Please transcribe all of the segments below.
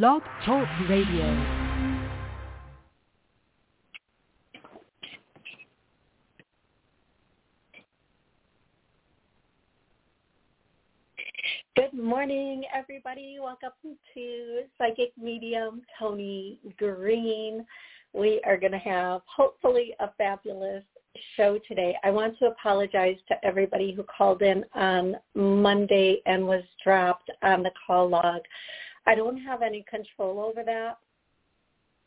Blog Talk Radio. Good morning, everybody. Welcome to Psychic Medium Toni Greene. We are going to have hopefully a fabulous show today. I want to apologize to everybody who called in on Monday and was dropped on the call log. I don't have any control over that.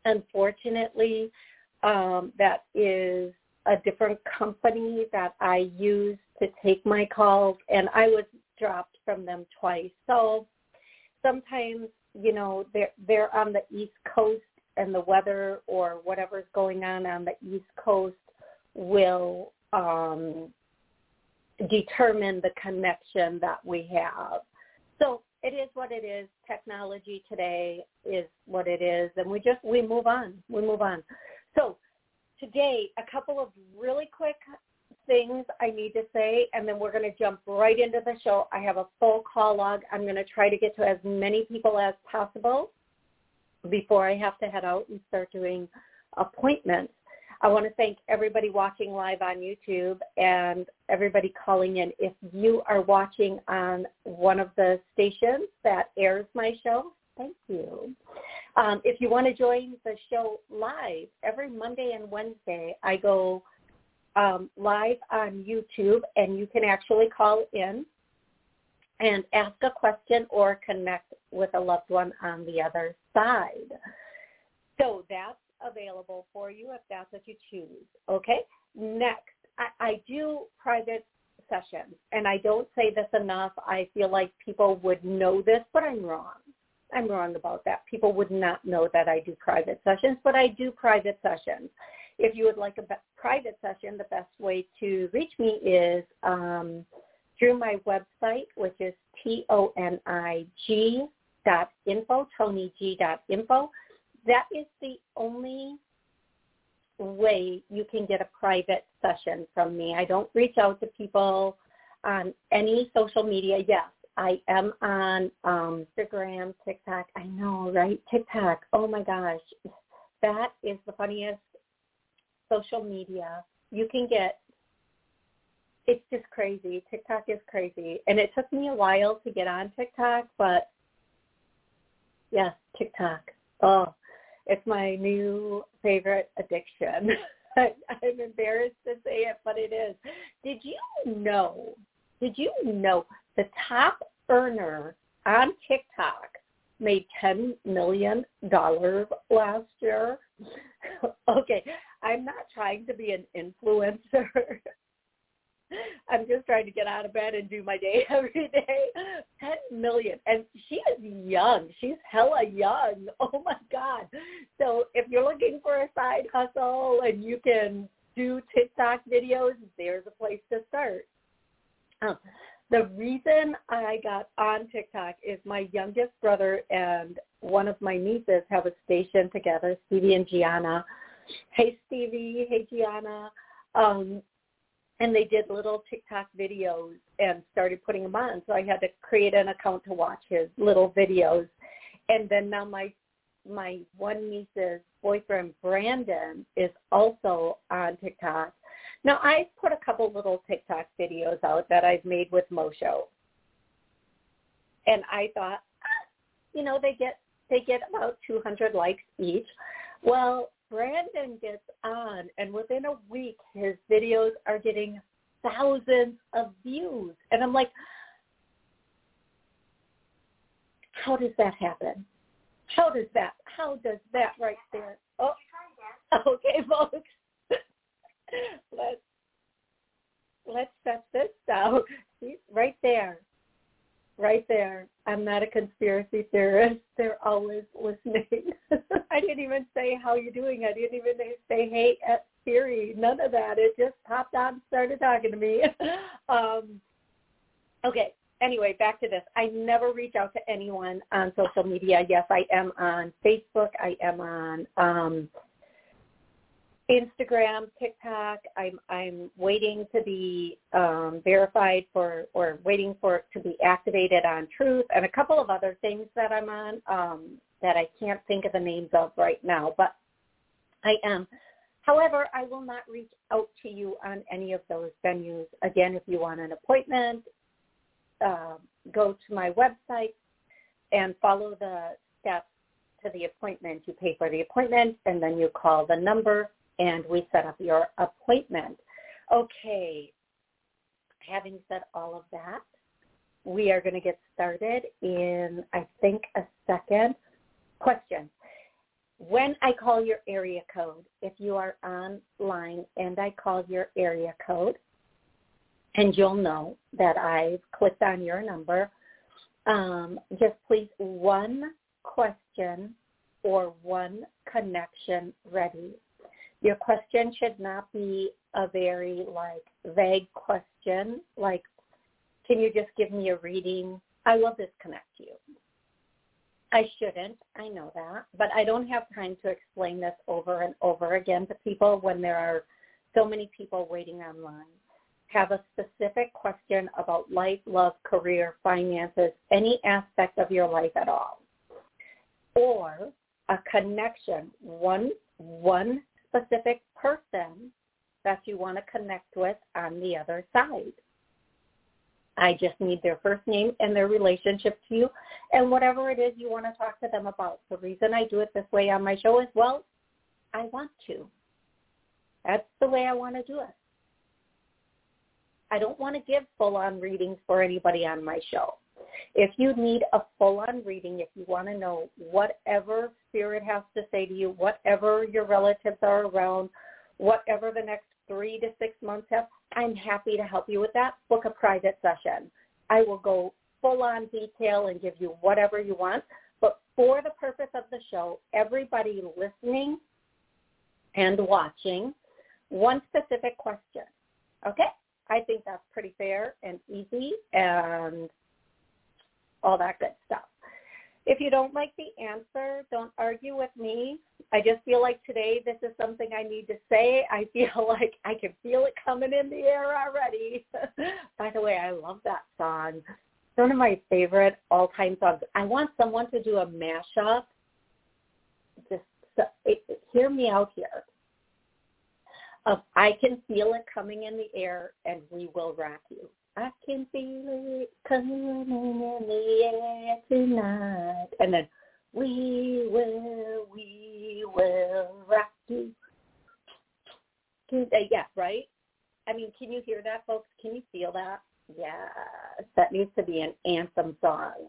Unfortunately, um, that is a different company that I use to take my calls, and I was dropped from them twice. So sometimes, you know, they're they're on the East Coast, and the weather or whatever's going on on the East Coast will um, determine the connection that we have. It is what it is. Technology today is what it is, and we just we move on. We move on. So today, a couple of really quick things I need to say, and then we're going to jump right into the show. I have a full call log. I'm going to try to get to as many people as possible before I have to head out and start doing appointments. I want to thank everybody watching live on YouTube and everybody calling in. If you are watching on one of the stations that airs my show, thank you. Um, if you want to join the show live, every Monday and Wednesday I go um, live on YouTube and you can actually call in and ask a question or connect with a loved one on the other side. So that's available for you if that's what you choose. Okay. Next, I, I do private sessions, and I don't say this enough. I feel like people would know this, but I'm wrong. I'm wrong about that. People would not know that I do private sessions, but I do private sessions. If you would like a private session, the best way to reach me is um, through my website, which is T-O-N-I-G dot info, G dot info that is the only way you can get a private session from me. I don't reach out to people on any social media. Yes, I am on um, Instagram, TikTok. I know, right? TikTok. Oh my gosh. That is the funniest social media. You can get it's just crazy. TikTok is crazy. And it took me a while to get on TikTok, but yes, TikTok. Oh, it's my new favorite addiction. I'm embarrassed to say it, but it is. Did you know? Did you know the top earner on TikTok made ten million dollars last year? okay, I'm not trying to be an influencer. I'm just trying to get out of bed and do my day every day. Ten million, and she is young. She's hella young. Oh my god! So if you're looking for a side hustle and you can do TikTok videos, there's a place to start. Um, the reason I got on TikTok is my youngest brother and one of my nieces have a station together, Stevie and Gianna. Hey Stevie, hey Gianna. Um, and they did little TikTok videos and started putting them on. So I had to create an account to watch his little videos. And then now my my one niece's boyfriend Brandon is also on TikTok. Now I put a couple little TikTok videos out that I've made with Mosho. And I thought, ah, you know, they get they get about 200 likes each. Well, Brandon gets on, and within a week, his videos are getting thousands of views. And I'm like, how does that happen? How does that? How does that right there? Oh, okay, folks. let's let's set this out. See, right there right there. I'm not a conspiracy theorist. They're always listening. I didn't even say how you doing. I didn't even say hey at Siri. None of that. It just popped on and started talking to me. um, okay. Anyway, back to this. I never reach out to anyone on social media. Yes, I am on Facebook. I am on um, Instagram, TikTok. I'm I'm waiting to be um, verified for or waiting for it to be activated on Truth and a couple of other things that I'm on um, that I can't think of the names of right now, but I am. However, I will not reach out to you on any of those venues. Again, if you want an appointment, uh, go to my website and follow the steps to the appointment. You pay for the appointment and then you call the number and we set up your appointment. Okay, having said all of that, we are going to get started in, I think, a second. Question. When I call your area code, if you are online and I call your area code, and you'll know that I've clicked on your number, um, just please one question or one connection ready your question should not be a very like vague question. Like can you just give me a reading? I will disconnect you. I shouldn't. I know that. But i don't have time to explain this over and over again to people when there are so many people waiting online. Have a specific question about life love career finances any aspect of your life at all. Or a connection one one specific person that you want to connect with on the other side. I just need their first name and their relationship to you and whatever it is you want to talk to them about. The reason I do it this way on my show is, well, I want to. That's the way I want to do it. I don't want to give full-on readings for anybody on my show. If you need a full-on reading, if you want to know whatever spirit has to say to you, whatever your relatives are around, whatever the next three to six months have, I'm happy to help you with that. Book a private session. I will go full-on detail and give you whatever you want. But for the purpose of the show, everybody listening and watching, one specific question. Okay? I think that's pretty fair and easy and all that good stuff. If you don't like the answer, don't argue with me. I just feel like today this is something I need to say. I feel like I can feel it coming in the air already. By the way, I love that song. It's one of my favorite all-time songs. I want someone to do a mashup. Just it, hear me out here. Of I can feel it coming in the air, and we will rock you. I can feel it coming in the air tonight. And then we will, we will rock you. Uh, yeah, right? I mean, can you hear that, folks? Can you feel that? Yes, that needs to be an anthem song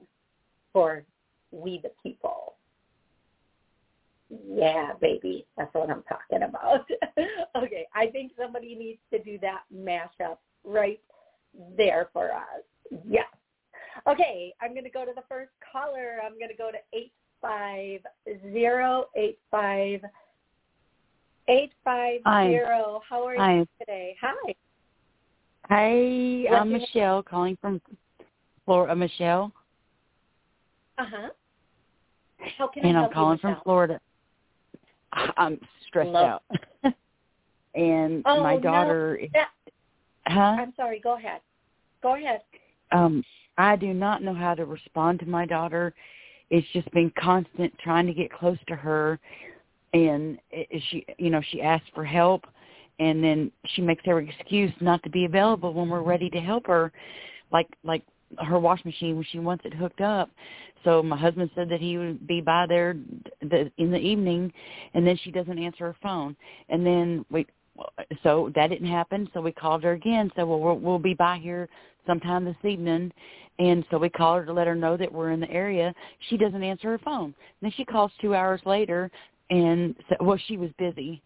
for we the people. Yeah, baby, that's what I'm talking about. okay, I think somebody needs to do that mashup right there for us. Yes. Okay, I'm going to go to the first caller. I'm going to go to eight five zero eight five eight five zero. How are Hi. you today? Hi. Hi, What's I'm Michelle name? calling from Florida. Uh, Michelle. Uh huh. How can and I I'm calling you, from Florida. I'm stressed Love. out. and oh, my daughter no. is that, Huh? I'm sorry. Go ahead. Go ahead. Um, I do not know how to respond to my daughter. It's just been constant trying to get close to her, and she, you know, she asks for help, and then she makes every excuse not to be available when we're ready to help her, like like her wash machine when she wants it hooked up. So my husband said that he would be by there the, in the evening, and then she doesn't answer her phone, and then we so that didn't happen. So we called her again. So well, we'll, we'll be by here sometime this evening. And so we called her to let her know that we're in the area. She doesn't answer her phone. And then she calls two hours later, and so, well, she was busy.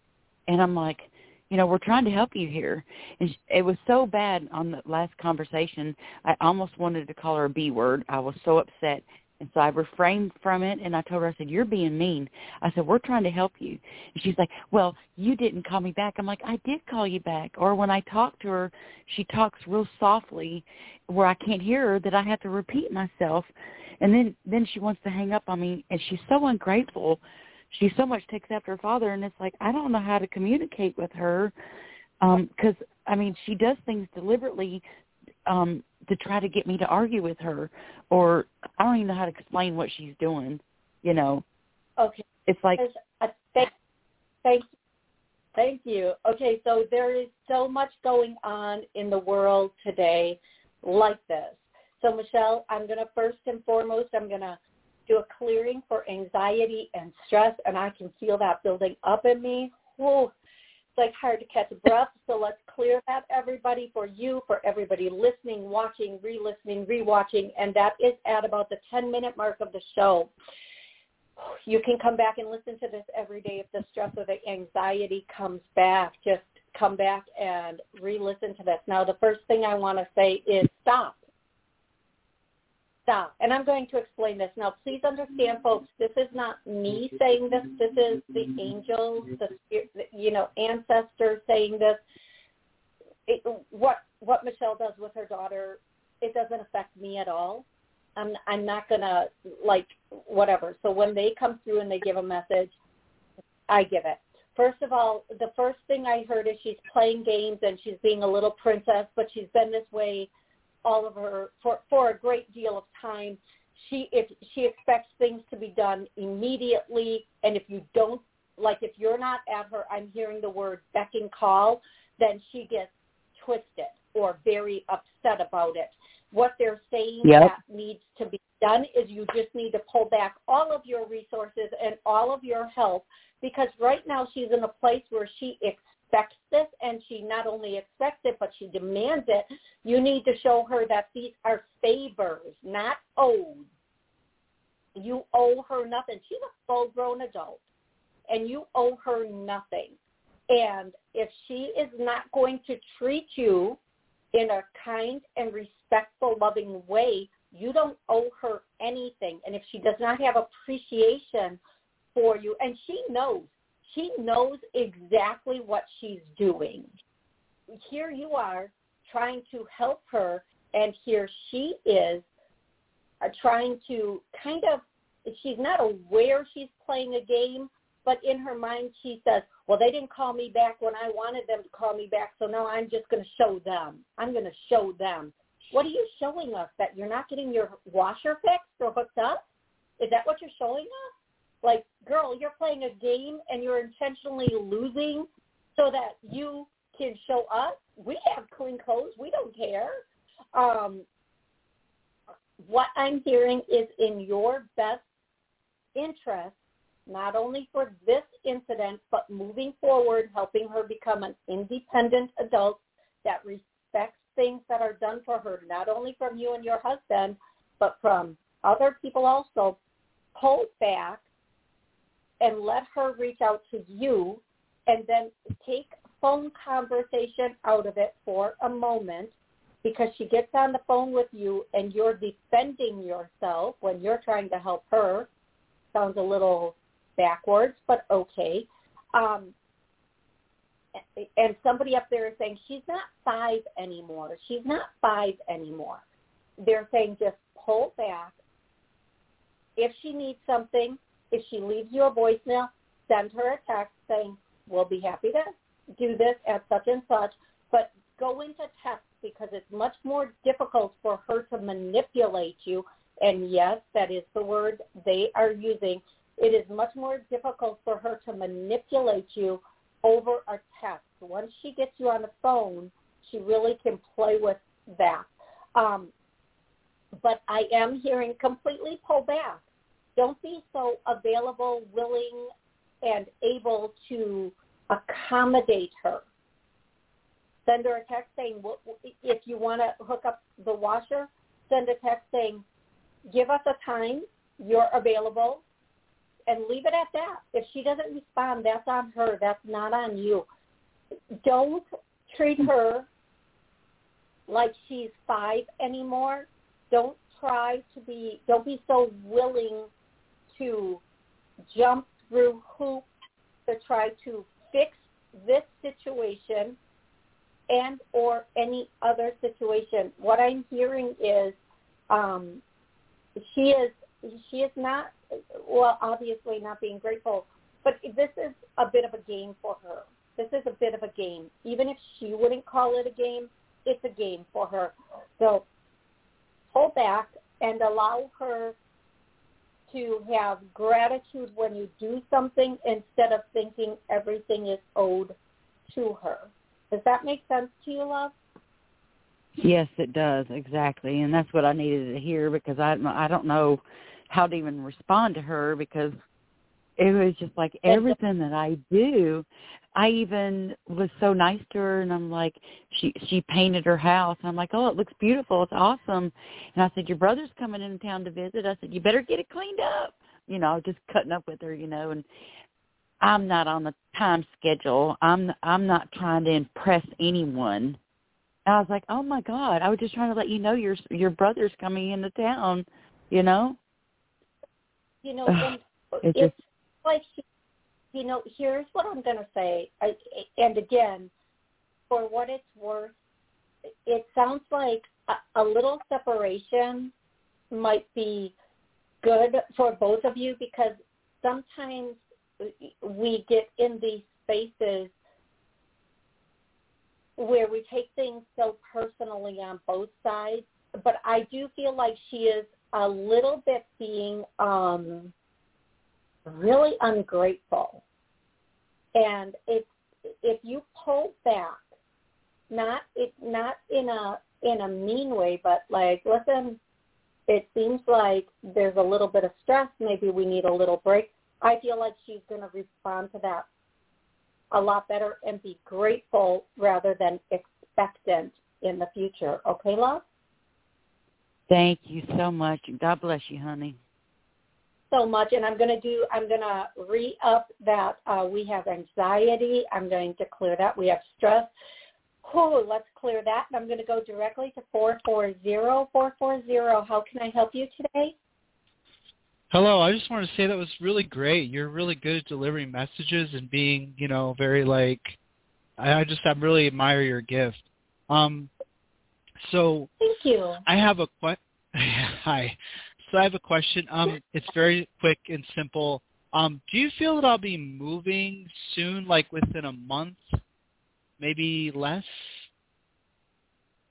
And I'm like, you know, we're trying to help you here. And she, it was so bad on the last conversation. I almost wanted to call her a B word. I was so upset. And so I refrained from it and I told her, I said, you're being mean. I said, we're trying to help you. And she's like, well, you didn't call me back. I'm like, I did call you back. Or when I talk to her, she talks real softly where I can't hear her that I have to repeat myself. And then, then she wants to hang up on me and she's so ungrateful she so much takes after her father, and it's like I don't know how to communicate with her because um, I mean she does things deliberately um to try to get me to argue with her, or I don't even know how to explain what she's doing. You know. Okay. It's like. Thank, thank Thank you. Okay, so there is so much going on in the world today like this. So Michelle, I'm going to first and foremost, I'm going to do a clearing for anxiety and stress, and I can feel that building up in me. Oh, it's like hard to catch a breath. So let's clear that, everybody, for you, for everybody listening, watching, re-listening, re-watching, and that is at about the 10-minute mark of the show you can come back and listen to this every day if the stress or the anxiety comes back. Just come back and re-listen to this. Now, the first thing I want to say is stop. Stop. And I'm going to explain this. Now, please understand, mm-hmm. folks, this is not me saying this. This is the angels, the you know, ancestors saying this. It, what what Michelle does with her daughter, it doesn't affect me at all. I'm I'm not gonna like whatever. So when they come through and they give a message, I give it. First of all, the first thing I heard is she's playing games and she's being a little princess, but she's been this way all of her for for a great deal of time. She if she expects things to be done immediately, and if you don't like if you're not at her, I'm hearing the word beck and call, then she gets twisted or very upset about it what they're saying yep. that needs to be done is you just need to pull back all of your resources and all of your help because right now she's in a place where she expects this and she not only expects it but she demands it. You need to show her that these are favors, not owed. You owe her nothing. She's a full grown adult and you owe her nothing. And if she is not going to treat you in a kind and respectful, loving way, you don't owe her anything. And if she does not have appreciation for you, and she knows, she knows exactly what she's doing. Here you are trying to help her, and here she is uh, trying to kind of, she's not aware she's playing a game, but in her mind she says, well, they didn't call me back when I wanted them to call me back, so now I'm just going to show them. I'm going to show them. What are you showing us? That you're not getting your washer fixed or hooked up? Is that what you're showing us? Like, girl, you're playing a game and you're intentionally losing so that you can show us. We have clean clothes. We don't care. Um, what I'm hearing is in your best interest not only for this incident, but moving forward, helping her become an independent adult that respects things that are done for her, not only from you and your husband, but from other people also. Hold back and let her reach out to you and then take phone conversation out of it for a moment because she gets on the phone with you and you're defending yourself when you're trying to help her. Sounds a little backwards, but okay. Um, and somebody up there is saying she's not five anymore. She's not five anymore. They're saying just pull back. If she needs something, if she leaves you a voicemail, send her a text saying, we'll be happy to do this at such and such, but go into text because it's much more difficult for her to manipulate you. And yes, that is the word they are using it is much more difficult for her to manipulate you over a text. Once she gets you on the phone, she really can play with that. Um, but I am hearing completely pull back. Don't be so available, willing, and able to accommodate her. Send her a text saying, if you want to hook up the washer, send a text saying, give us a time, you're available, and leave it at that. If she doesn't respond, that's on her. That's not on you. Don't treat her like she's five anymore. Don't try to be, don't be so willing to jump through hoops to try to fix this situation and or any other situation. What I'm hearing is um, she is she is not well, obviously not being grateful but this is a bit of a game for her. This is a bit of a game. Even if she wouldn't call it a game, it's a game for her. So pull back and allow her to have gratitude when you do something instead of thinking everything is owed to her. Does that make sense to you, love? Yes, it does exactly, and that's what I needed to hear because I I don't know how to even respond to her because it was just like everything that I do. I even was so nice to her, and I'm like, she she painted her house, and I'm like, oh, it looks beautiful, it's awesome. And I said, your brother's coming in town to visit. I said, you better get it cleaned up. You know, just cutting up with her, you know, and I'm not on the time schedule. I'm I'm not trying to impress anyone. And I was like, "Oh my God! I was just trying to let you know your your brother's coming into town." You know. You know, and It it's just like, you know, here's what I'm going to say. I, and again, for what it's worth, it sounds like a, a little separation might be good for both of you because sometimes we get in these spaces where we take things so personally on both sides. But I do feel like she is a little bit being um really ungrateful. And if if you pull back, not it not in a in a mean way, but like, listen, it seems like there's a little bit of stress. Maybe we need a little break. I feel like she's going to respond to that a lot better and be grateful rather than expectant in the future. Okay, love? thank you so much. God bless you, honey. So much and I'm going to do I'm going to re-up that uh, we have anxiety. I'm going to clear that. We have stress. Whew, let's clear that. And I'm going to go directly to 440. 440, how can I help you today? Hello, I just wanted to say that was really great. You're really good at delivering messages and being, you know, very like I I just I really admire your gift. Um so Thank you. I have a que- Hi. So I have a question. Um it's very quick and simple. Um do you feel that I'll be moving soon like within a month? Maybe less?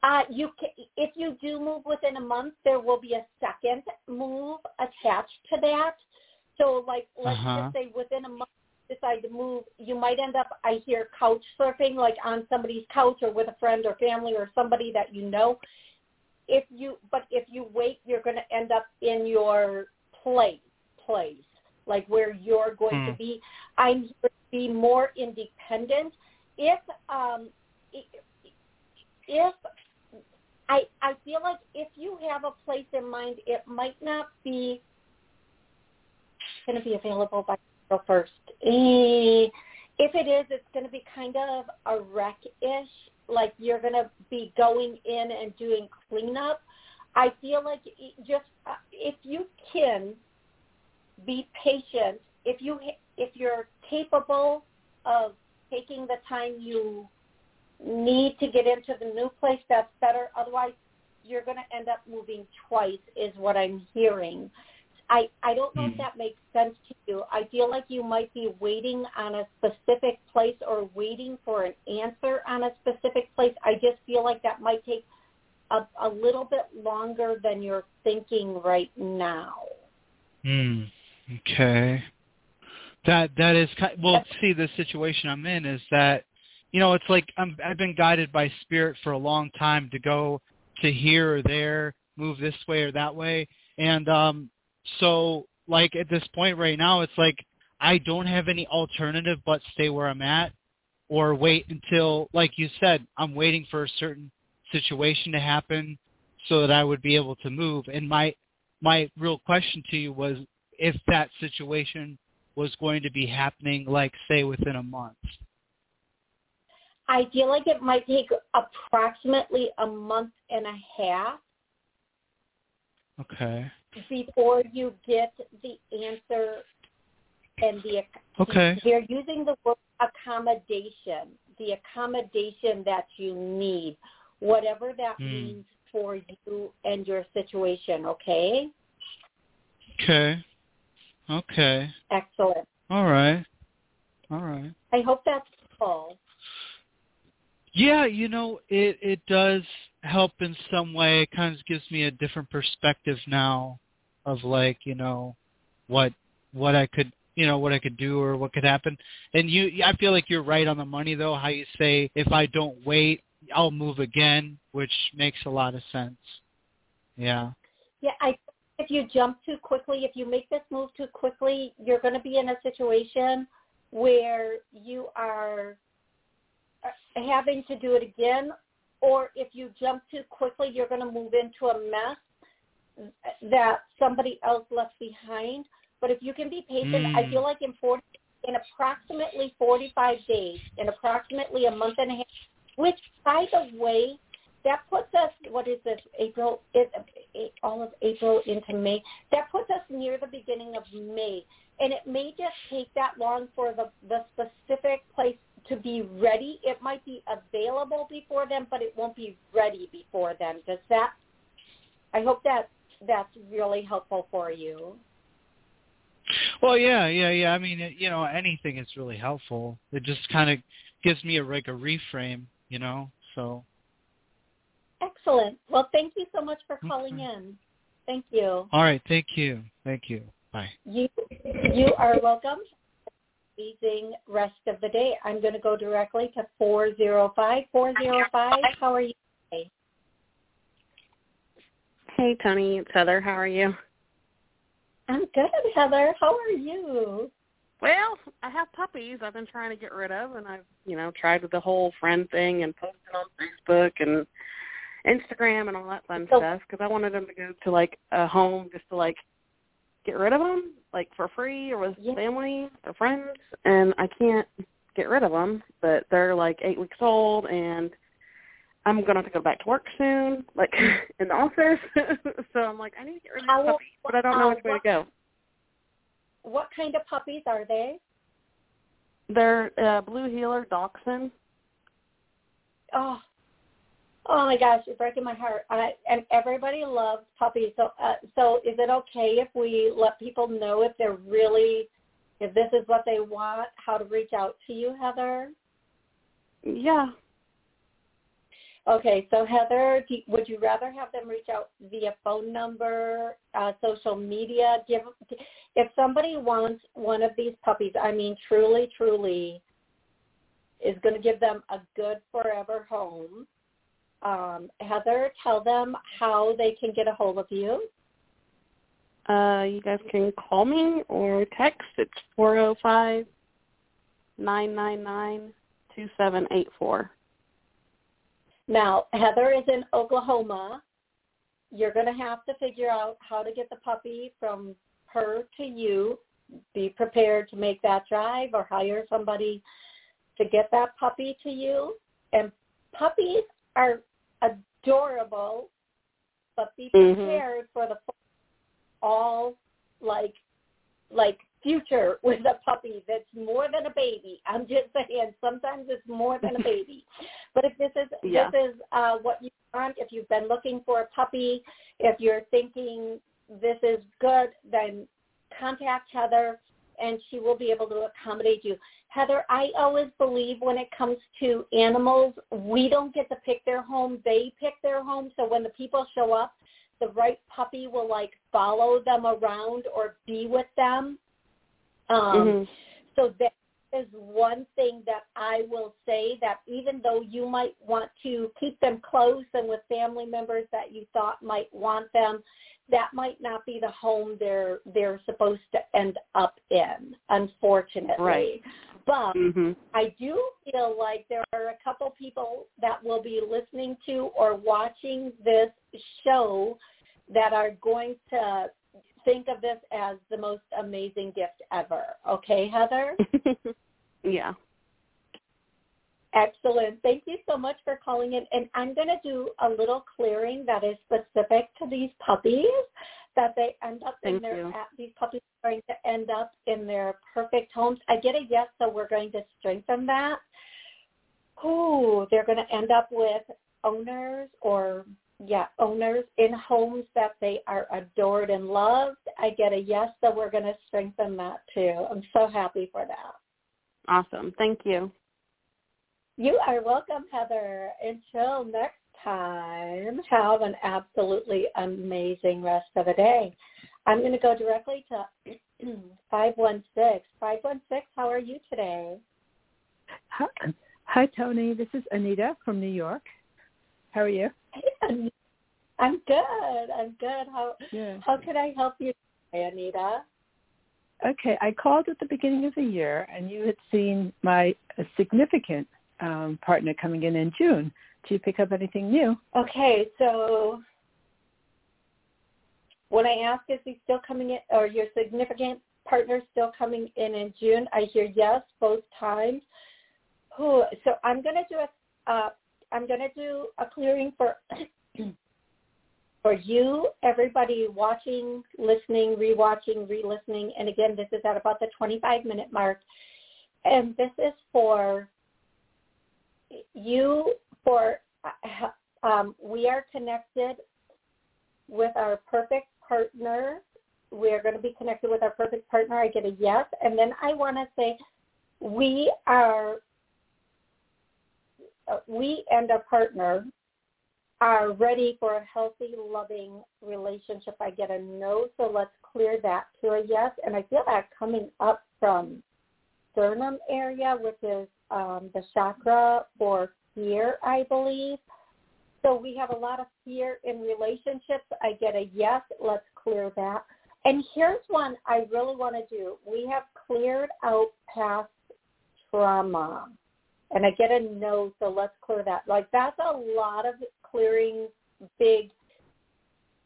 Uh, you can, if you do move within a month, there will be a second move attached to that. So, like, let's Uh-huh. just say within a month, you decide to move, you might end up. I hear couch surfing, like on somebody's couch or with a friend or family or somebody that you know. If you, but if you wait, you're going to end up in your place, place, like where you're going to Hmm. be. I'm to be more independent. If um, if I I feel like if you have a place in mind, it might not be going to be available by April first. Eh, if it is, it's going to be kind of a wreck-ish. Like you're going to be going in and doing cleanup. I feel like just uh, if you can be patient, if you if you're capable of taking the time you need to get into the new place, that's better. Otherwise, you're going to end up moving twice, is what I'm hearing. I, I don't know if Hmm. that makes sense to you. I feel like you might be waiting on a specific place or waiting for an answer on a specific place. I just feel like that might take a, a little bit longer than you're thinking right now. Hmm. Okay. That that is ki well. See, the situation I'm in is that, you know, it's like I'm I've been guided by spirit for a long time to go to here or there, move this way or that way, and um, so like at this point right now, it's like I don't have any alternative but stay where I'm at, or wait until, like you said, I'm waiting for a certain situation to happen so that I would be able to move. And my my real question to you was if that situation was going to be happening, like say within a month. I feel like it might take approximately a month and a half Okay. Before you get the answer and the Okay. they're using the word accommodation the accommodation that you need whatever that Hmm. means for you and your situation okay Okay. Okay. excellent All right. All right. I hope that's all. Yeah, you know, it it does help in some way. It kind of gives me a different perspective now of like, you know, what what I could, you know, what I could do or what could happen. And you I feel like you're right on the money though, how you say if I don't wait, I'll move again, which makes a lot of sense. Yeah. Yeah, I if you jump too quickly, if you make this move too quickly, you're going to be in a situation where you are uh, having to do it again or if you jump too quickly, you're going to move into a mess that somebody else left behind. But if you can be patient, mm. I feel like in 40, in approximately 45 days, in approximately a month and a half, which, by the way, that puts us, what is this, April, it, all of April into May. That puts us near the beginning of May. And it may just take that long for the, the specific place to be ready. It might be available before then, but it won't be ready before then. Does that, I hope that that's really helpful for you. Well, yeah, yeah, yeah. I mean, you know, anything is really helpful. It just kind of gives me a like a reframe, you know. So Excellent. Well, thank you so much for calling in. Thank you. All right. Thank you. Thank you. Bye. You you are welcome. Amazing rest of the day. I'm going to go directly to 405. 405, how are you today? Hey, Toni. It's Heather. How are you? I'm good, Heather. How are you? Well, I have puppies I've been trying to get rid of, and I've, you know, tried with the whole friend thing and posted on Facebook and Instagram and all that fun so, stuff because I wanted them to go to like a home just to like get rid of them like for free or with yeah. family or friends, and I can't get rid of them. But they're like eight weeks old, and I'm gonna have to go back to work soon, like in the office. so I'm like, I need to get rid of the puppies, but I don't know which way to go. What kind of puppies are they? They're uh, blue heeler dachshund. Oh, Oh my gosh, you're breaking my heart. I, and everybody loves puppies. So, uh, so is it okay if we let people know if they're really, if this is what they want, how to reach out to you, Heather? Yeah. Okay, so Heather, do, would you rather have them reach out via phone number, uh, social media? Give if somebody wants one of these puppies, I mean, truly, truly, is going to give them a good forever home um, Heather, tell them how they can get a hold of you. Uh, you guys can call me or text. It's four zero oh five nine nine nine two seven eight four. Now, Heather is in Oklahoma. You're going to have to figure out how to get the puppy from her to you. Be prepared to make that drive or hire somebody to get that puppy to you. And puppies are adorable, but be mm-hmm. prepared mm-hmm. for the all like like future with a puppy that's more than a baby. I'm just saying sometimes it's more than a baby. but if this is yeah. this is uh what you want, if you've been looking for a puppy, if you're thinking this is good, then contact Heather and she will be able to accommodate you. Heather, I always believe when it comes to animals, we don't get to pick their home. They pick their home. So when the people show up, the right puppy will like follow them around or be with them. Um, mm-hmm. So that is one thing that I will say that even though you might want to keep them close and with family members that you thought might want them, that might not be the home they're they're supposed to end up in, unfortunately. Right. But mm-hmm. I do feel like there are a couple people that will be listening to or watching this show that are going to think of this as the most amazing gift ever. Okay, Heather? yeah. Excellent. Thank you so much for calling in. And I'm going to do a little clearing that is specific to these puppies that they end up Thank in their you. these puppies are going to end up in their perfect homes. I get a yes, so we're going to strengthen that. Oh, they're going to end up with owners or yeah, owners in homes that they are adored and loved. I get a yes, so we're going to strengthen that too. I'm so happy for that. Awesome. Thank you. You are welcome, Heather. Until next time, have an absolutely amazing rest of the day. I'm going to go directly to 516. 516, how are you today? Hi, Hi, Toni. This is Anita from New York. How are you? I'm good. I'm good. How yeah. how can I help you today, Anita? Okay, I called at the beginning of the year, and you had seen my significant um, partner coming in in June. Do you pick up anything new? Okay, so when I ask is he still coming in, or your significant partner still coming in in June, I hear yes both times. Ooh, so I'm going to do a, uh, I'm going to do a clearing for for you, everybody watching, listening, rewatching, re-listening, and again, this is at about the 25 minute mark, and this is for you. For um, we are connected with our perfect partner. We are going to be connected with our perfect partner. I get a yes, and then I want to say we are we and our partner are ready for a healthy, loving relationship. I get a no, so let's clear that to a yes. And I feel that coming up from sternum area, which is um, the chakra for fear, I believe. So we have a lot of fear in relationships. I get a yes, let's clear that. And here's one I really want to do. We have cleared out past trauma. And I get a no, so let's clear that. Like that's a lot of clearing big,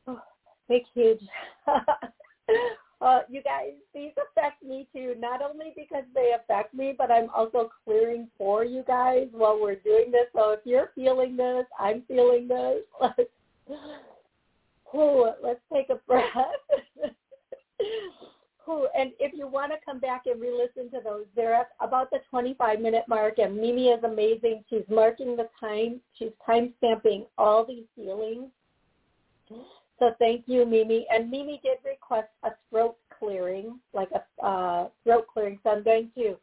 oh, big, huge. uh, you guys, these affect me too, not only because they affect me, but I'm also clearing for you guys while we're doing this. So if you're feeling this, I'm feeling this. Let's, oh, let's take a breath. Cool. And if you want to come back and re-listen to those, they're at about the 25-minute mark, and Mimi is amazing. She's marking the time. She's time-stamping all these feelings. So thank you, Mimi. And Mimi did request a throat clearing, like a uh, throat clearing. So I'm going to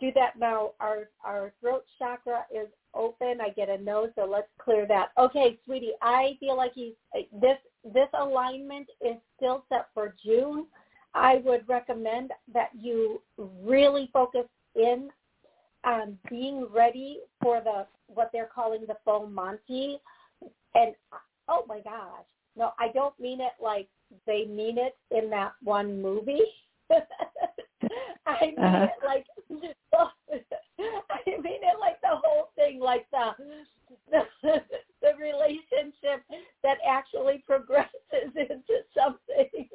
do that now. Our our throat chakra is open. I get a no, so let's clear that. Okay, sweetie, I feel like he's this this alignment is still set for June. I would recommend that you really focus in on being ready for the what they're calling the full Monty. And oh my gosh, no, I don't mean it like they mean it in that one movie. I mean uh-huh. it like I mean it like the whole thing, like the the, the relationship that actually progresses into something.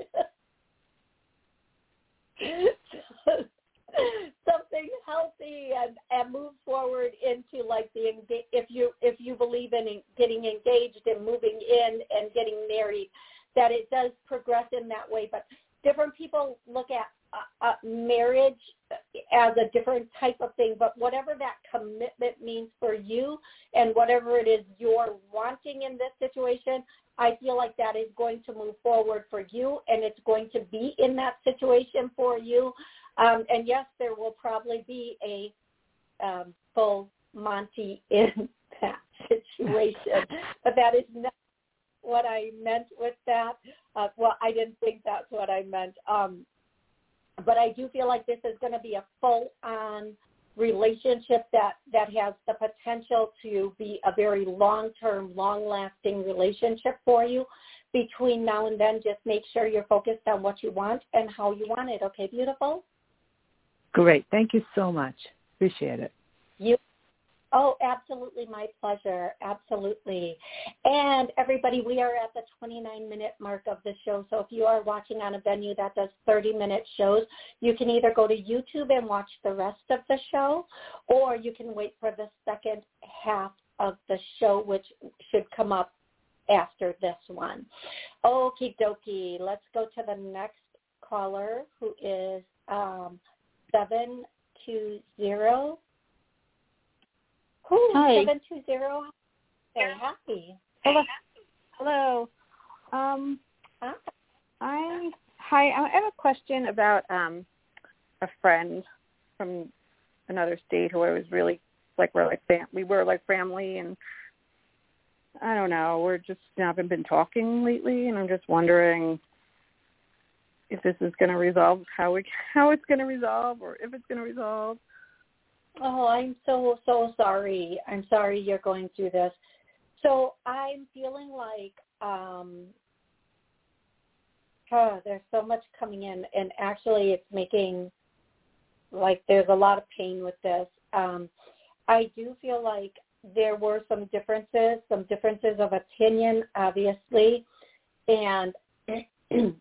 Something healthy and and move forward into like the if you if you believe in getting engaged and moving in and getting married that it does progress in that way. But different people look at uh, uh, marriage as a different type of thing but whatever that commitment means for you and whatever it is you're wanting in this situation I feel like that is going to move forward for you and it's going to be in that situation for you. Um, and yes, there will probably be a um, full Monty in that situation, but that is not what I meant with that. Uh, well, I didn't think that's what I meant. Um, but I do feel like this is going to be a full-on relationship that that has the potential to be a very long-term, long-lasting relationship for you. Between now and then, just make sure you're focused on what you want and how you want it. Okay, beautiful. Great. Thank you so much. Appreciate it. You Oh, absolutely. My pleasure. Absolutely. And everybody, we are at the 29 minute mark of the show. So if you are watching on a venue that does 30 minute shows, you can either go to YouTube and watch the rest of the show, or you can wait for the second half of the show, which should come up after this one. Okie dokie. Let's go to the next caller who is um, 720 Ooh, Hi. Seven two zero. Very happy. Hello. Hello. Um, hi. I hi. I have a question about um, a friend. from another state who I was really like we're like fam- we were like family and I don't know, we're just haven't been talking lately and I'm just wondering if this is going to resolve how it how it's going to resolve or if it's going to resolve. Oh, I'm so so sorry. I'm sorry you're going through this. So I'm feeling like um oh, there's so much coming in and actually it's making like there's a lot of pain with this. Um I do feel like there were some differences, some differences of opinion obviously and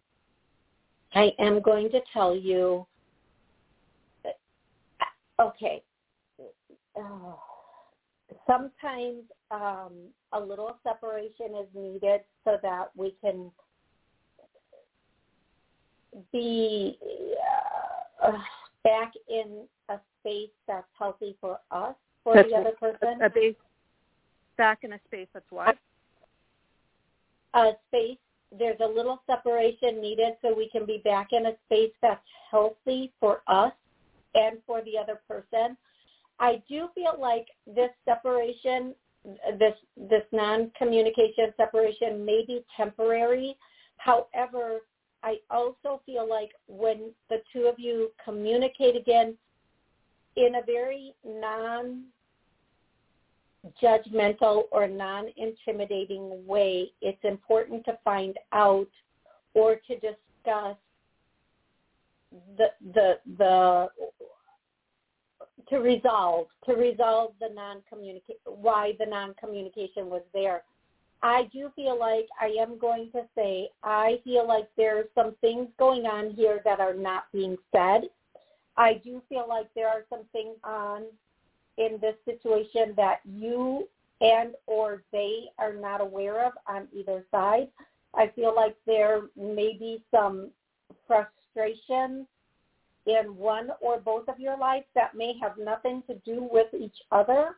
I am going to tell you okay, oh, sometimes um, a little separation is needed so that we can be uh, back in a space that's healthy for us, for that's the other person. A base, back in a space that's what? A space. There's a little separation needed so we can be back in a space that's healthy for us and for the other person. I do feel like this separation, this this non-communication separation may be temporary. However, I also feel like when the two of you communicate again in a very non judgmental or non-intimidating way, it's important to find out or to discuss the the the to resolve to resolve the non communicate why the non communication was there. I do feel like I am going to say I feel like there's some things going on here that are not being said. I do feel like there are some things on in this situation that you and or they are not aware of on either side. I feel like there may be some frustration in one or both of your lives that may have nothing to do with each other.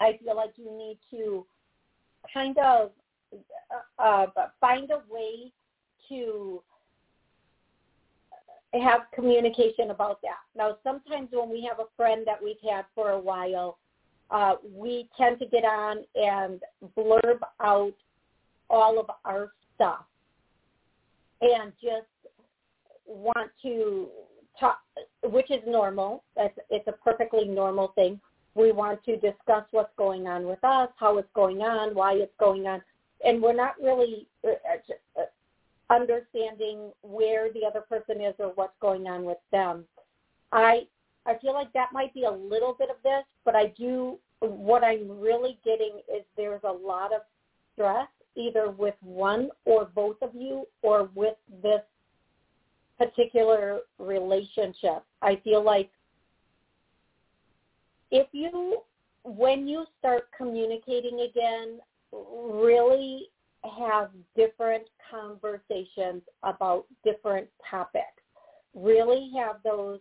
I feel like you need to kind of uh, uh, find a way to have communication about that. Now, sometimes when we have a friend that we've had for a while, uh, we tend to get on and blurb out all of our stuff and just want to talk, which is normal. It's, it's a perfectly normal thing. We want to discuss what's going on with us, how it's going on, why it's going on, and we're not really uh, uh, understanding where the other person is or what's going on with them. I I feel like that might be a little bit of this, but I do what I'm really getting is there's a lot of stress either with one or both of you or with this particular relationship. I feel like if you, when you start communicating again, really have different conversations about different topics. Really have those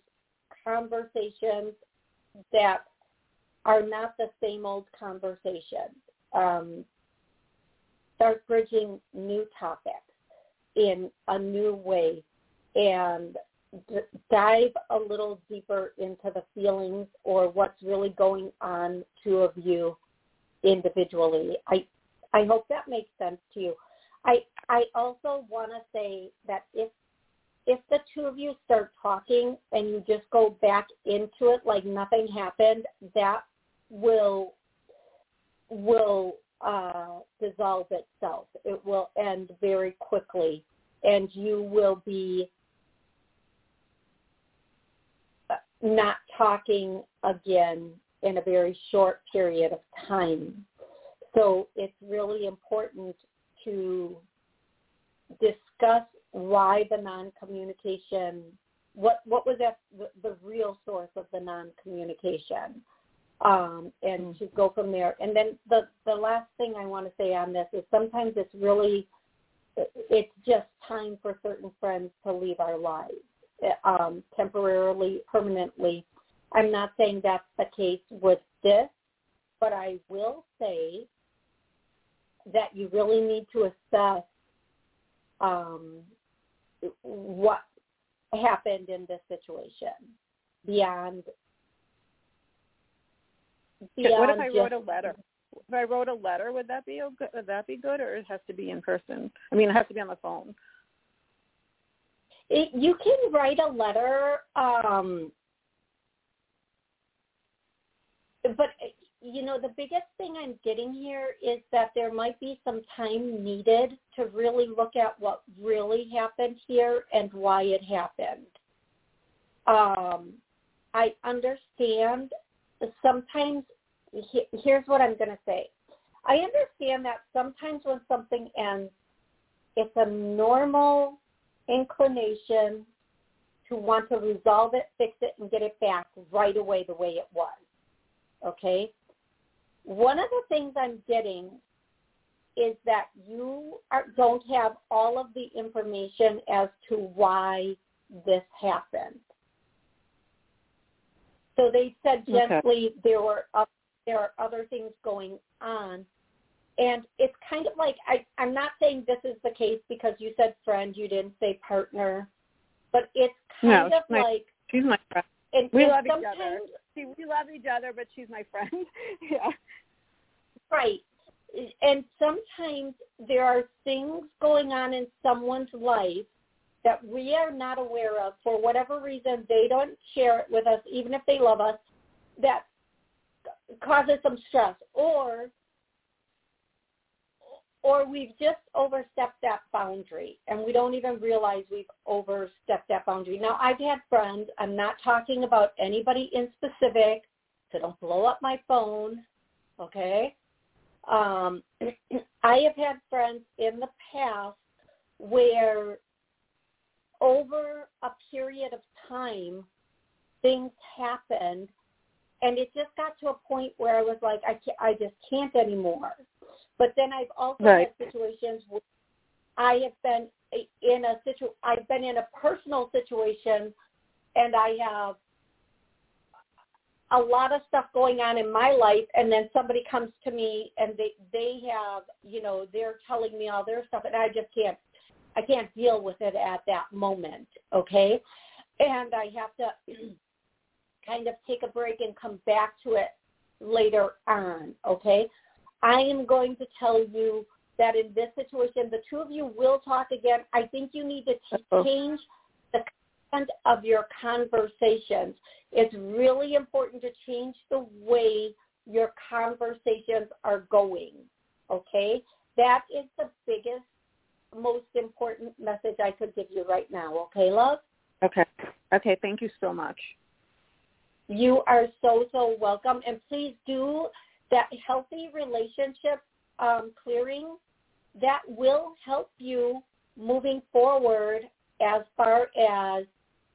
conversations that are not the same old conversations. Um, start bridging new topics in a new way and d- dive a little deeper into the feelings or what's really going on two of you individually. I I hope that makes sense to you. I I also want to say that if if the two of you start talking and you just go back into it like nothing happened, that will will uh, dissolve itself. It will end very quickly, and you will be not talking again in a very short period of time. So it's really important to discuss why the non-communication, what, what was that, the, the real source of the non-communication, um, and mm-hmm. to go from there. And then the, the last thing I want to say on this is sometimes it's really, it's just time for certain friends to leave our lives um, temporarily, permanently. I'm not saying that's the case with this, but I will say that you really need to assess um, what happened in this situation. beyond. beyond what if I wrote a letter? If I wrote a letter, would that be good? Would that be good, or it has to be in person? I mean, it has to be on the phone. It, you can write a letter, um, but you know the biggest thing I'm getting here is that there might be some time needed to really look at what really happened here and why it happened. Um, I understand sometimes. Here's what I'm going to say. I understand that sometimes when something ends, it's a normal inclination to want to resolve it, fix it, and get it back right away the way it was. Okay? One of the things I'm getting is that you are, don't have all of the information as to why this happened. So they said gently okay. there were up, there are other things going on, and it's kind of like I, I'm not saying this is the case because you said friend, you didn't say partner, but it's kind no, of my, like she's my friend. And, we and love each other. See, we love each other, but she's my friend. yeah. Right. And sometimes there are things going on in someone's life that we are not aware of for whatever reason they don't share it with us even if they love us that causes some stress or or we've just overstepped that boundary and we don't even realize we've overstepped that boundary. Now, I've had friends, I'm not talking about anybody in specific, so don't blow up my phone, okay? Um, I have had friends in the past where over a period of time, things happened and it just got to a point where I was like, I, can't, I just can't anymore but then I've also right. had situations where I have been in a situ I've been in a personal situation and I have a lot of stuff going on in my life and then somebody comes to me and they they have you know they're telling me all their stuff and I just can't I can't deal with it at that moment okay and I have to kind of take a break and come back to it later on okay I am going to tell you that in this situation, the two of you will talk again. I think you need to t- change the content of your conversations. It's really important to change the way your conversations are going. Okay? That is the biggest, most important message I could give you right now. Okay, love? Okay. Okay. Thank you so much. You are so, so welcome. And please do that healthy relationship um, clearing that will help you moving forward as far as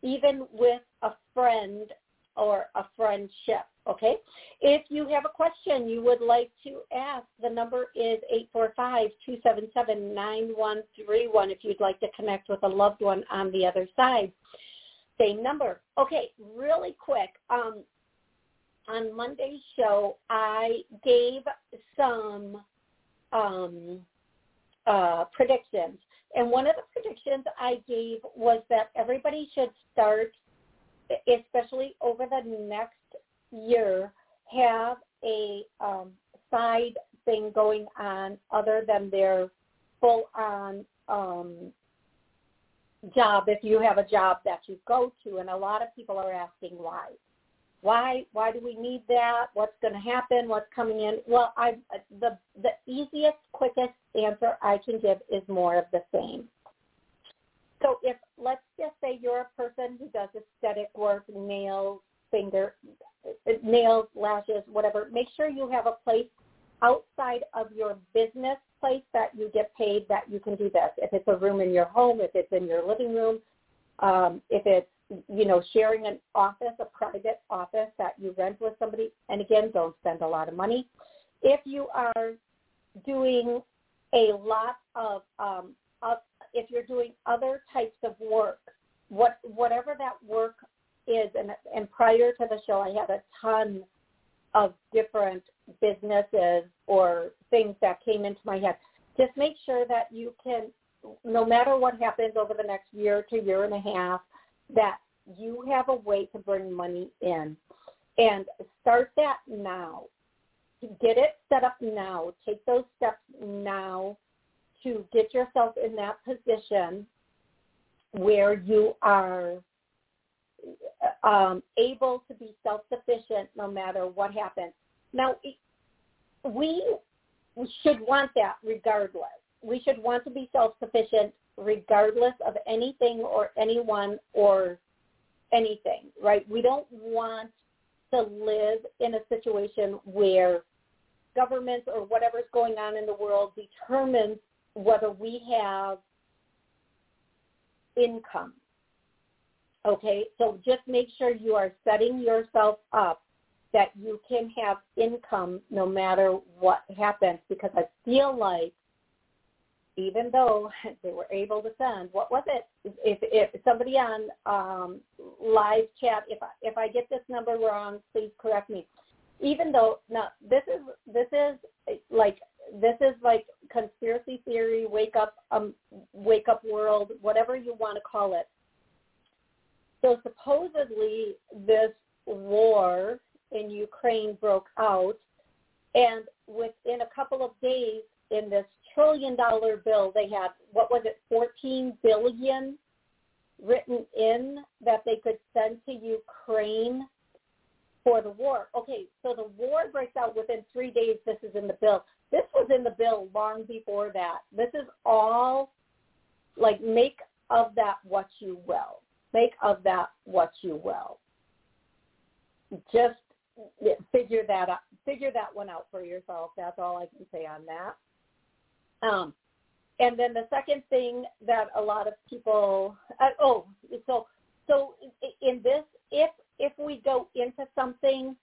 even with a friend or a friendship. Okay. If you have a question you would like to ask, the number is 845-277-9131 if you'd like to connect with a loved one on the other side. Same number. Okay, really quick. Um, on Monday's show, I gave some um, uh, predictions. And one of the predictions I gave was that everybody should start, especially over the next year, have a um, side thing going on other than their full-on um, job if you have a job that you go to. And a lot of people are asking why. Why why do we need that? What's going to happen? What's coming in? Well, I the the easiest, quickest answer I can give is more of the same. So if let's just say you're a person who does aesthetic work, nails, finger, nails, lashes, whatever, make sure you have a place outside of your business place that you get paid that you can do this. If it's a room in your home, if it's in your living room, um, if it's you know, sharing an office, a private office that you rent with somebody, and again, don't spend a lot of money. If you are doing a lot of, um, of if you're doing other types of work, what whatever that work is, and and prior to the show, I had a ton of different businesses or things that came into my head. Just make sure that you can, no matter what happens over the next year to year and a half, that you have a way to bring money in. And start that now. Get it set up now. Take those steps now to get yourself in that position where you are um, able to be self-sufficient no matter what happens. Now, we should want that regardless. We should want to be self-sufficient regardless of anything or anyone or anything, right? We don't want to live in a situation where governments or whatever's going on in the world determines whether we have income. Okay, so just make sure you are setting yourself up that you can have income no matter what happens because I feel like even though they were able to send what was it? If if somebody on um live chat if I, if I get this number wrong please correct me. Even though now this is this is like this is like conspiracy theory wake up um wake up world whatever you want to call it. So supposedly this war in Ukraine broke out and within a couple of days in this trillion dollar bill they had what was it 14 billion written in that they could send to Ukraine for the war. Okay, so the war breaks out within 3 days this is in the bill. This was in the bill long before that. This is all like make of that what you will. Make of that what you will. Just figure that out. Figure that one out for yourself. That's all I can say on that. Um, and then the second thing that a lot of people, uh, oh, so so in this, if if we go into something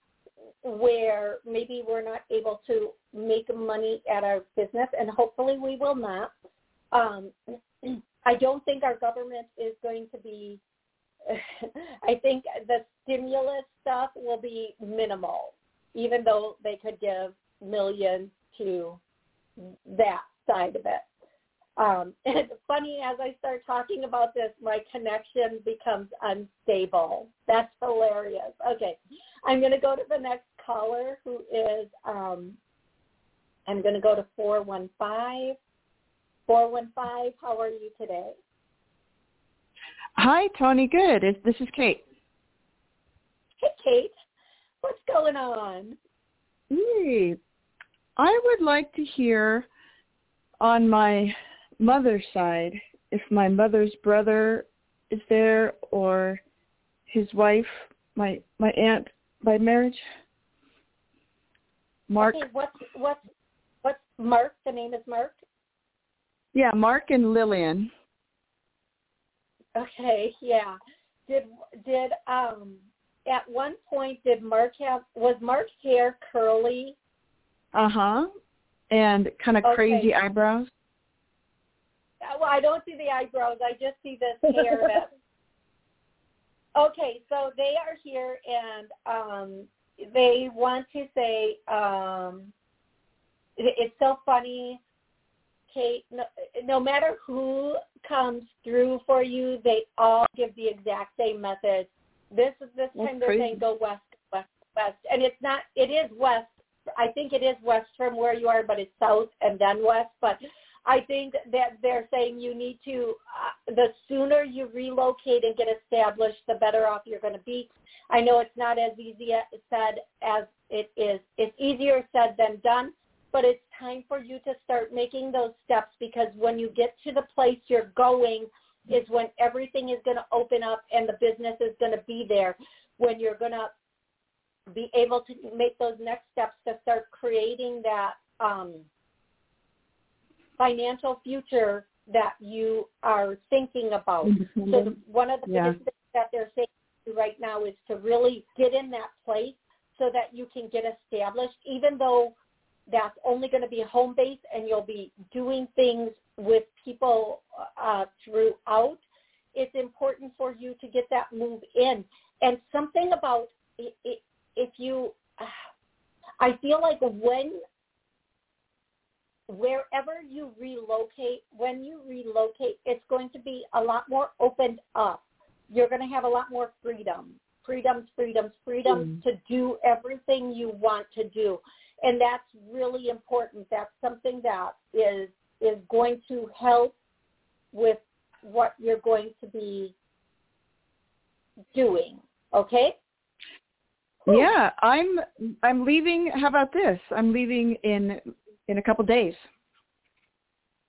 where maybe we're not able to make money at our business, and hopefully we will not, um, I don't think our government is going to be. I think the stimulus stuff will be minimal, even though they could give millions to that side of it. Um, and it's funny as I start talking about this, my connection becomes unstable. That's hilarious. Okay, I'm going to go to the next caller who is, um, I'm going to go to 415. 415, how are you today? Hi, Toni. Good. This is Kate. Hey, Kate. What's going on? Hey, I would like to hear on my mother's side, if my mother's brother is there or his wife, my my aunt by marriage. Mark. Okay, what's what's what's Mark? The name is Mark. Yeah, Mark and Lillian. Okay, yeah. Did did um at one point did Mark have was Mark's hair curly? Uh huh and kind of okay. crazy eyebrows? Uh, well, I don't see the eyebrows. I just see this hair. that... Okay, so they are here, and um, they want to say um, it, it's so funny, Kate. No, no matter who comes through for you, they all give the exact same message. This is this time they're saying go west, west, west, and it's not. It is west I think it is west from where you are, but it's south and then west. But I think that they're saying you need to, uh, the sooner you relocate and get established, the better off you're going to be. I know it's not as easy said as it is. It's easier said than done, but it's time for you to start making those steps because when you get to the place you're going is when everything is going to open up and the business is going to be there. When you're going to be able to make those next steps to start creating that um, financial future that you are thinking about. Mm-hmm. So the, one of the yeah. biggest things that they're saying right now is to really get in that place so that you can get established, even though that's only going to be home base and you'll be doing things with people uh, throughout. It's important for you to get that move in. And something about it, it, if you, I feel like when, wherever you relocate, when you relocate, it's going to be a lot more opened up you're going to have a lot more freedom, freedoms, freedoms, freedoms hmm. to do everything you want to do, and that's really important. That's something that is is going to help with what you're going to be doing. Okay. Yeah, I'm I'm leaving. How about this? I'm leaving in in a couple days.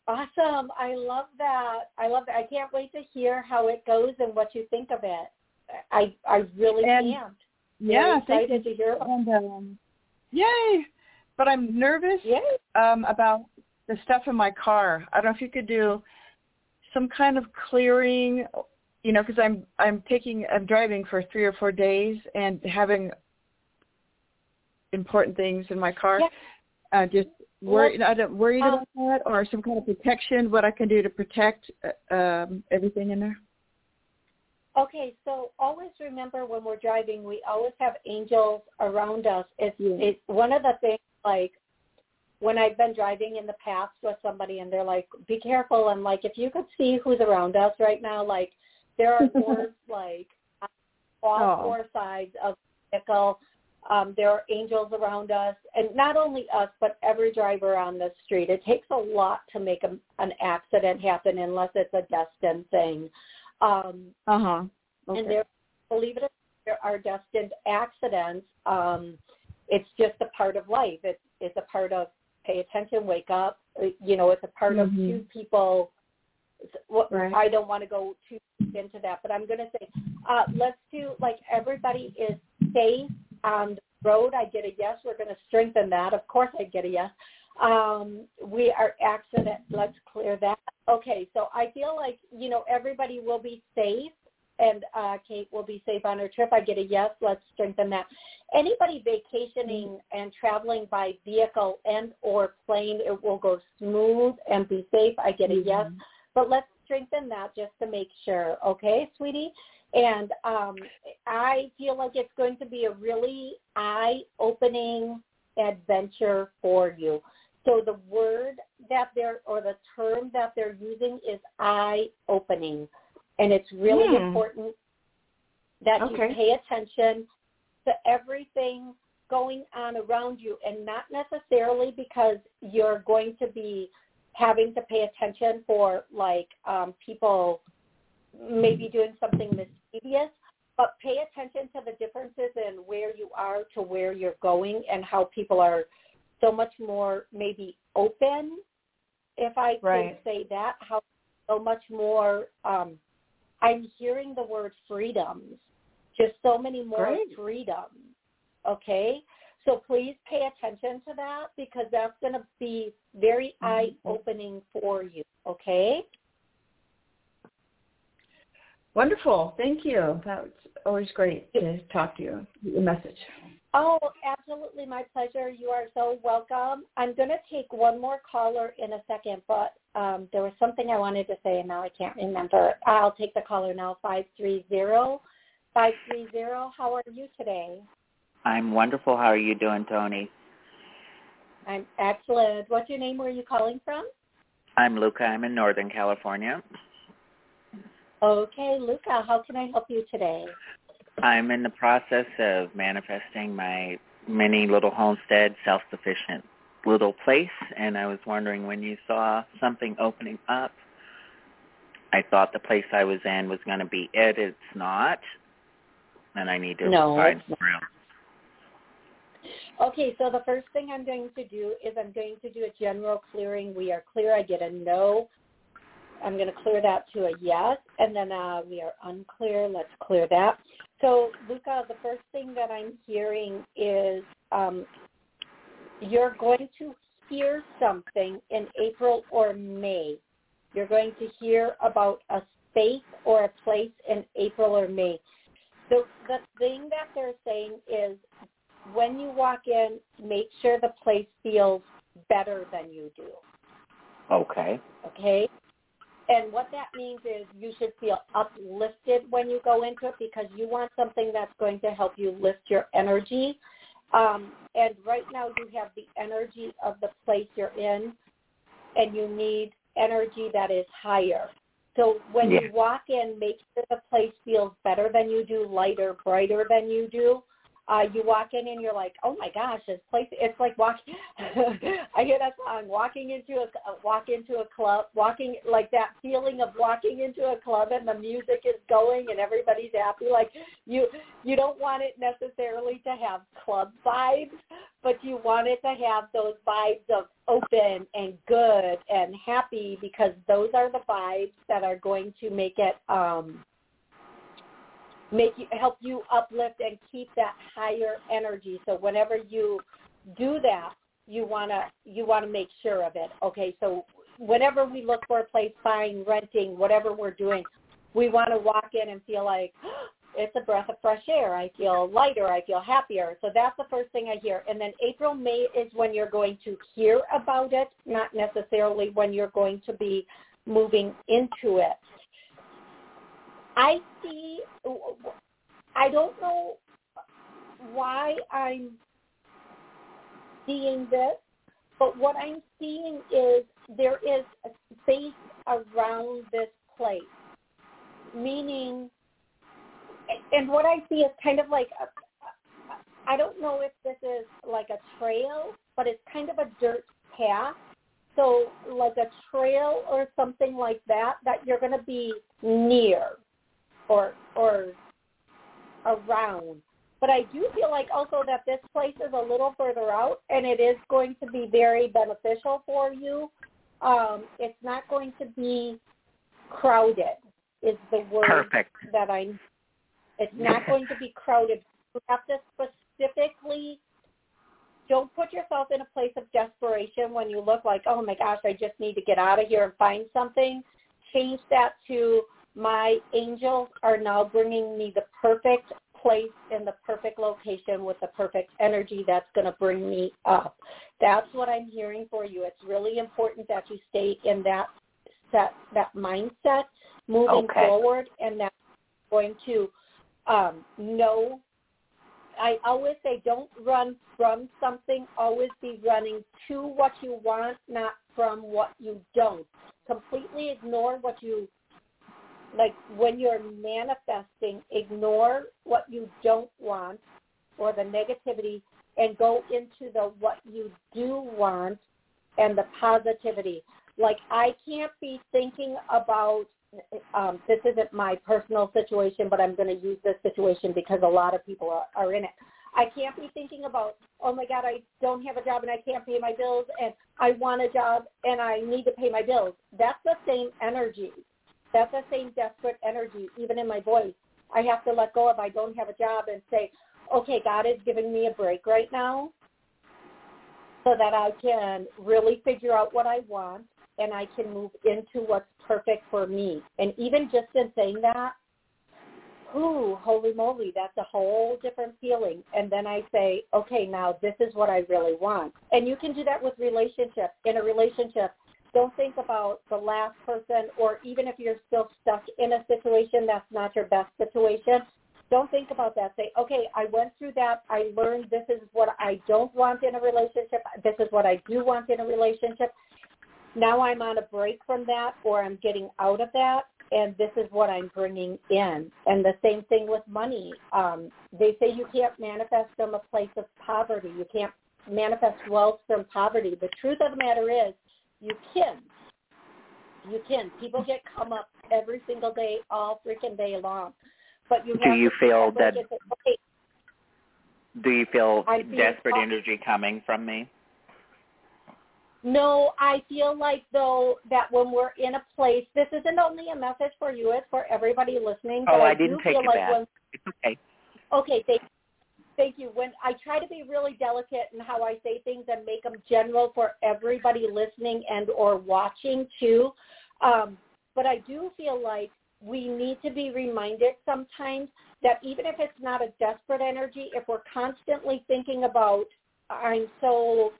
Awesome. I love that. I love that. I can't wait to hear how it goes and what you think of it. I I really And- am. Yeah, you. excited to hear. And, um, yay! But I'm nervous Yay. um, about the stuff in my car. I don't know if you could do some kind of clearing, you know, because I'm I'm taking I'm driving for three or four days and having important things in my car. Uh, just worried, I don't worried um, about that, or some kind of protection. What I can do to protect uh, um, everything in there. Okay, so always remember when we're driving, we always have angels around us. It's it's one of the things like when I've been driving in the past with somebody and they're like, "Be careful," I'm like, if you could see who's around us right now, like there are doors like on all Oh. four sides of the vehicle. Um, there are angels around us, and not only us, but every driver on the street. It takes a lot to make a, an accident happen, unless it's a destined thing. Um, Uh huh. Okay. and there, believe it or not, there are destined accidents. Um, it's just a part of life. It's it's a part of pay attention, wake up. Uh, You know, it's a part of Mhm. two people. What Right. I don't want to go too deep into that, but I'm going to say, uh, let's do like everybody is safe on the road. I get a yes. We're going to strengthen that. Of course, I get a yes. Um, we are accident. Let's clear that. Okay, so I feel like you know everybody will be safe and uh, Kate will be safe on her trip. I get a yes. Let's strengthen that. Anybody vacationing and traveling by vehicle and or plane, it will go smooth and be safe. I get a yes. But let's strengthen that just to make sure. Okay, sweetie? And um, I feel like it's going to be a really eye-opening adventure for you. So the word that they're, or the term that they're using is eye-opening and it's really Hmm. important that Okay. you pay attention to everything going on around you and not necessarily because you're going to be having to pay attention for like um, people maybe doing something mischievous but pay attention to the differences in where you are to where you're going and how people are so much more maybe open if i Right. could say that how so much more um i'm hearing the word freedoms just so many more Great. freedoms okay so please pay attention to that because that's going to be very Mm-hmm. eye opening for you okay Wonderful. Thank you. That's always great to talk to you. Your message. Oh, absolutely. My pleasure. You are so welcome. I'm going to take one more caller in a second, but um, there was something I wanted to say and now I can't remember. I'll take the caller now, 530. 530, how are you today? I'm wonderful. How are you doing, Toni? I'm excellent. What's your name? Where are you calling from? I'm Luca. I'm in Northern California. Okay, Luca, how can I help you today? I'm in the process of manifesting my mini little homestead, self-sufficient little place, and I was wondering when you saw something opening up, I thought the place I was in was going to be it. It's not, and I need to No, find it's not. somewhere else. Okay, so the first thing I'm going to do is I'm going to do a general clearing. We are clear. I get a no. I'm going to clear that to a yes, and then uh, we are unclear. Let's clear that. So, Luca, the first thing that I'm hearing is um, you're going to hear something in April or May. You're going to hear about a space or a place in April or May. The, the thing that they're saying is when you walk in, make sure the place feels better than you do. Okay. Okay? And what that means is you should feel uplifted when you go into it because you want something that's going to help you lift your energy. Um, and right now you have the energy of the place you're in and you need energy that is higher. So when Yeah. you walk in, make sure the place feels better than you do, lighter, brighter than you do. Uh, you walk in and you're like, oh my gosh, this place, it's like walking, I hear that song, walking into a, uh, walk into a club, walking, like that feeling of walking into a club and the music is going and everybody's happy. Like you, you don't want it necessarily to have club vibes, but you want it to have those vibes of open and good and happy because those are the vibes that are going to make it, um, make you help you uplift and keep that higher energy. So whenever you do that, you wanna you wanna make sure of it. Okay, so whenever we look for a place, buying, renting, whatever we're doing, we want to walk in and feel like it's a breath of fresh air. I feel lighter. I feel happier. So that's the first thing I hear. And then April, May is when you're going to hear about it, not necessarily when you're going to be moving into it. I see, I don't know why I'm seeing this, but what I'm seeing is there is a space around this place, meaning, and what I see is kind of like, a, I don't know if this is like a trail, but it's kind of a dirt path. So like a trail or something like that, that you're going to be near or or around. But I do feel like also that this place is a little further out, and it is going to be very beneficial for you. Um, it's not going to be crowded. Is the word Perfect. that I'm. It's not going to be crowded. You have to specifically. Don't put yourself in a place of desperation when you look like, oh my gosh, I just need to get out of here and find something. Change that to my angels are now bringing me the perfect place in the perfect location with the perfect energy that's going to bring me up. That's what I'm hearing for you. It's really important that you stay in that set, that mindset moving Okay. forward, and that's going to um, know. I always say, don't run from something. Always be running to what you want, not from what you don't. Completely ignore what you like when you're manifesting, ignore what you don't want or the negativity and go into the what you do want and the positivity. Like I can't be thinking about um, this isn't my personal situation, but I'm going to use this situation because a lot of people are, are in it. I can't be thinking about, oh my God, I don't have a job and I can't pay my bills and I want a job and I need to pay my bills. That's the same energy. That's the same desperate energy, even in my voice. I have to let go of I don't have a job and say, okay, God is giving me a break right now so that I can really figure out what I want and I can move into what's perfect for me. And even just in saying that, ooh, holy moly, that's a whole different feeling. And then I say, okay, now this is what I really want. And you can do that with relationships. In a relationship, don't think about the last person or even if you're still stuck in a situation that's not your best situation, don't think about that. Say, okay, I went through that. I learned this is what I don't want in a relationship. This is what I do want in a relationship. Now I'm on a break from that or I'm getting out of that and this is what I'm bringing in. And the same thing with money. Um, they say you can't manifest from a place of poverty. You can't manifest wealth from poverty. The truth of the matter is you can. You can. People get come up every single day, all freaking day long. But you Do you feel that- at it, okay, Do you feel I feel- desperate energy coming from me? No, I feel like though that when we're in a place, this isn't only a message for you; it's for everybody listening. Oh, I do didn't take feel it like back. when It's okay. okay, thank, thank you. When I try to be really delicate in how I say things and make them general for everybody listening and or watching too, um, but I do feel like we need to be reminded sometimes that even if it's not a desperate energy, if we're constantly thinking about I'm so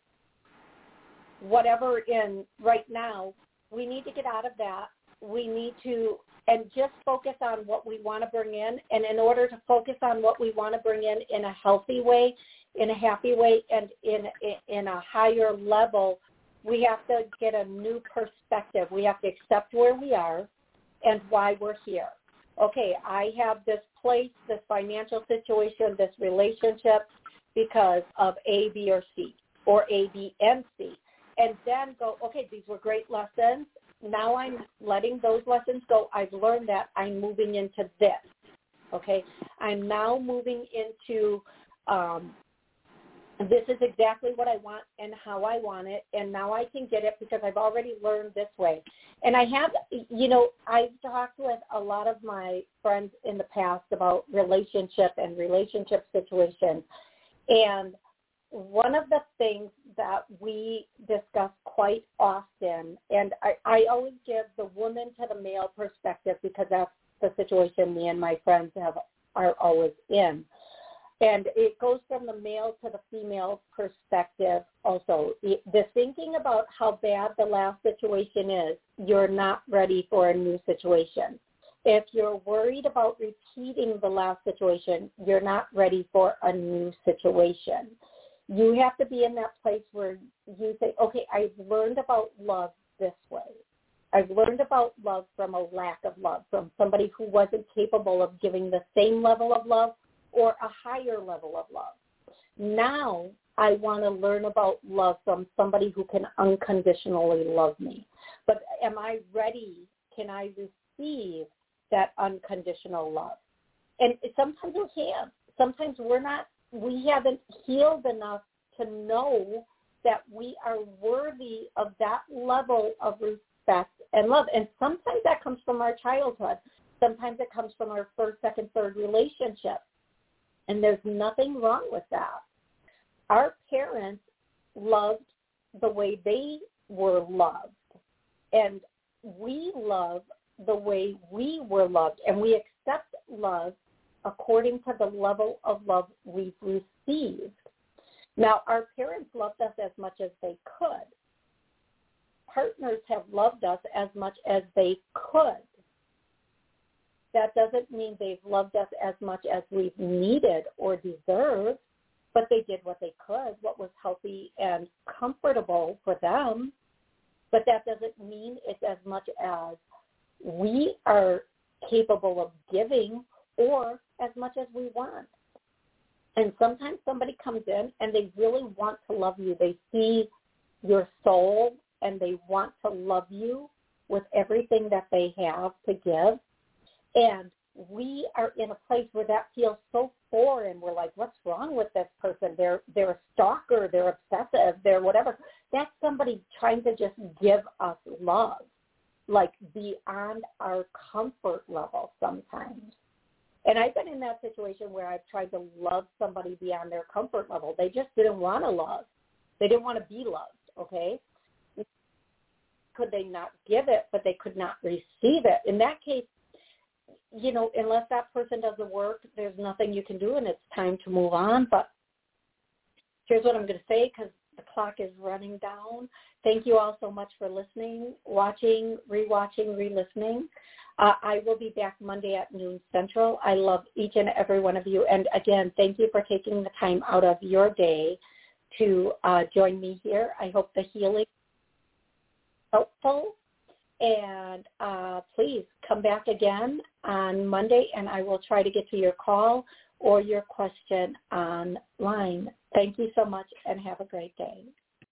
whatever in right now, we need to get out of that. We need to and just focus on what we want to bring in. And in order to focus on what we want to bring in in a healthy way, in a happy way, and in in a higher level, we have to get a new perspective. We have to accept where we are. and why we're here. Okay, I have this place, this financial situation, this relationship because of A, B, or C, or A, B, and C. And then go, okay, these were great lessons. Now I'm letting those lessons go. I've learned that I'm moving into this. Okay, I'm now moving into um, this is exactly what I want and how I want it, and now I can get it because I've already learned this way. And I have, you know, I've talked with a lot of my friends in the past about relationship and relationship situations, and one of the things that we discuss quite often, and I, I always give the woman to the male perspective because that's the situation me and my friends have are always in and it goes from the male to the female perspective also. The thinking about how bad the last situation is, you're not ready for a new situation. If you're worried about repeating the last situation, you're not ready for a new situation. You have to be in that place where you say, okay, I've learned about love this way. I've learned about love from a lack of love, from somebody who wasn't capable of giving the same level of love or a higher level of love. Now I want to learn about love from somebody who can unconditionally love me. But am I ready? Can I receive that unconditional love? And sometimes we can't. Sometimes we're not, we haven't healed enough to know that we are worthy of that level of respect and love. And sometimes that comes from our childhood. Sometimes it comes from our first, second, third relationship. And there's nothing wrong with that. Our parents loved the way they were loved. And we love the way we were loved. And we accept love according to the level of love we've received. Now, our parents loved us as much as they could. Partners have loved us as much as they could that doesn't mean they've loved us as much as we've needed or deserved, but they did what they could, what was healthy and comfortable for them. But that doesn't mean it's as much as we are capable of giving or as much as we want. And sometimes somebody comes in and they really want to love you. They see your soul and they want to love you with everything that they have to give. And we are in a place where that feels so foreign. We're like, what's wrong with this person? They're they're a stalker, they're obsessive, they're whatever. That's somebody trying to just give us love, like beyond our comfort level sometimes. And I've been in that situation where I've tried to love somebody beyond their comfort level. They just didn't want to love. They didn't want to be loved, okay? Could they not give it, but they could not receive it. In that case, you know, unless that person does the work, there's nothing you can do, and it's time to move on. But here's what I'm going to say because the clock is running down. Thank you all so much for listening, watching, rewatching, re-listening. Uh, I will be back Monday at noon Central. I love each and every one of you. And again, thank you for taking the time out of your day to uh, join me here. I hope the healing helpful and uh, please come back again on Monday, and I will try to get to your call or your question online. Thank you so much, and have a great day.